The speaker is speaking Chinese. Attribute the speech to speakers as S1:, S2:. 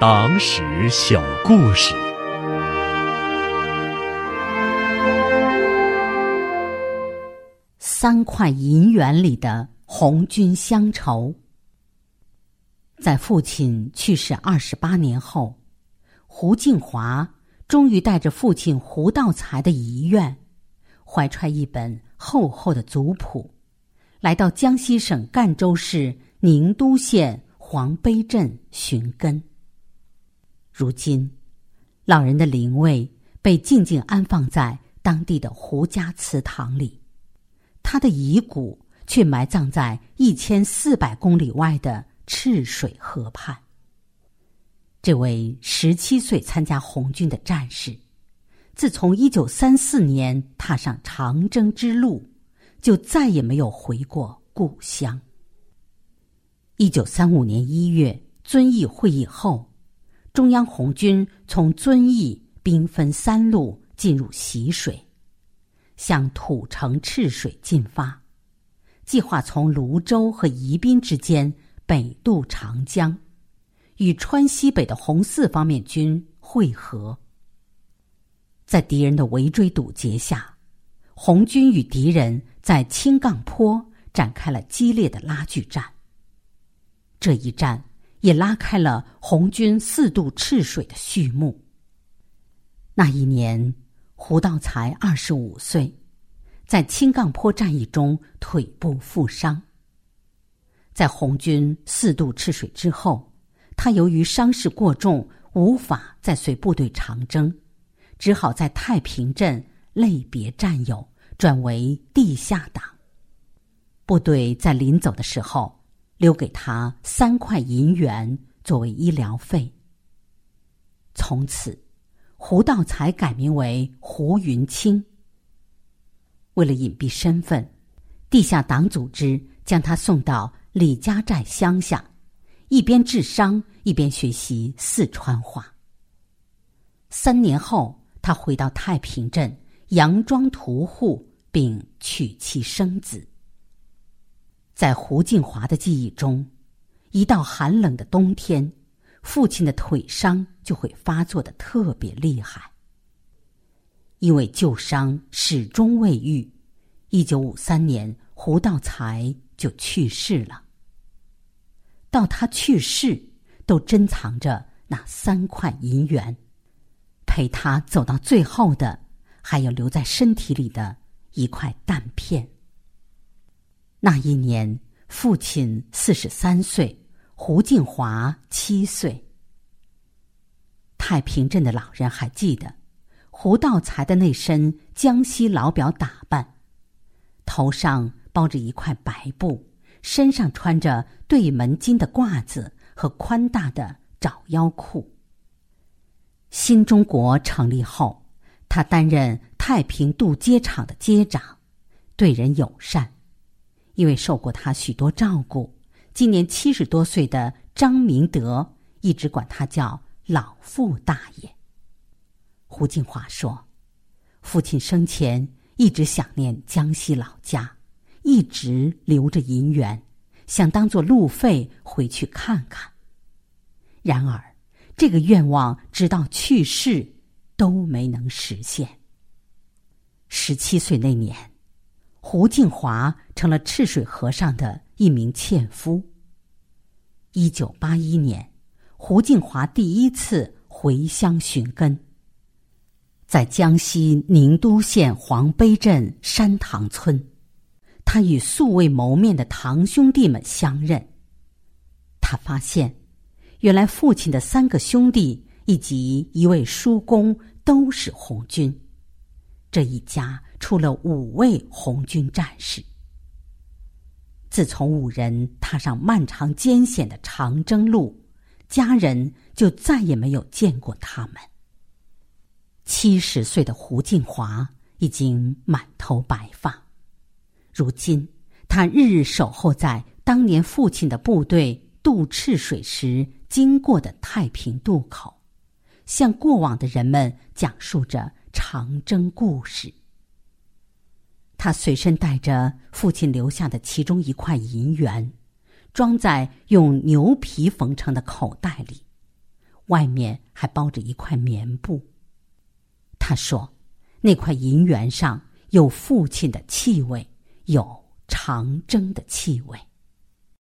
S1: 党史小故事。
S2: 三块银元里的红军乡愁。在父亲去世二十八年后，胡静华终于带着父亲胡道才的遗愿，怀揣一本厚厚的族谱，来到江西省赣州市宁都县黄陂镇寻根。如今，老人的灵位被静静安放在当地的胡家祠堂里，他的遗骨却埋葬在一千四百公里外的。赤水河畔，这位十七岁参加红军的战士，自从一九三四年踏上长征之路，就再也没有回过故乡。一九三五年一月遵义会议后，中央红军从遵义兵分三路进入习水，向土城赤水进发，计划从泸州和宜宾之间。北渡长江，与川西北的红四方面军会合。在敌人的围追堵截下，红军与敌人在青杠坡展开了激烈的拉锯战。这一战也拉开了红军四渡赤水的序幕。那一年，胡道才二十五岁，在青杠坡战役中腿部负伤。在红军四渡赤水之后，他由于伤势过重，无法再随部队长征，只好在太平镇类别战友，转为地下党。部队在临走的时候，留给他三块银元作为医疗费。从此，胡道才改名为胡云清。为了隐蔽身份，地下党组织将他送到。李家寨乡下，一边治伤，一边学习四川话。三年后，他回到太平镇，佯装屠户，并娶妻生子。在胡静华的记忆中，一到寒冷的冬天，父亲的腿伤就会发作的特别厉害。因为旧伤始终未愈，一九五三年，胡道才就去世了。到他去世，都珍藏着那三块银元，陪他走到最后的，还有留在身体里的一块弹片。那一年，父亲四十三岁，胡静华七岁。太平镇的老人还记得，胡道才的那身江西老表打扮，头上包着一块白布。身上穿着对门襟的褂子和宽大的找腰裤。新中国成立后，他担任太平渡街厂的街长，对人友善。因为受过他许多照顾，今年七十多岁的张明德一直管他叫老傅大爷。胡静华说：“父亲生前一直想念江西老家。”一直留着银元，想当做路费回去看看。然而，这个愿望直到去世都没能实现。十七岁那年，胡静华成了赤水河上的一名纤夫。一九八一年，胡静华第一次回乡寻根，在江西宁都县黄陂镇山塘村。他与素未谋面的堂兄弟们相认，他发现，原来父亲的三个兄弟以及一位叔公都是红军，这一家出了五位红军战士。自从五人踏上漫长艰险的长征路，家人就再也没有见过他们。七十岁的胡静华已经满头白发。如今，他日日守候在当年父亲的部队渡赤水时经过的太平渡口，向过往的人们讲述着长征故事。他随身带着父亲留下的其中一块银元，装在用牛皮缝成的口袋里，外面还包着一块棉布。他说：“那块银元上有父亲的气味，有长征的气味。”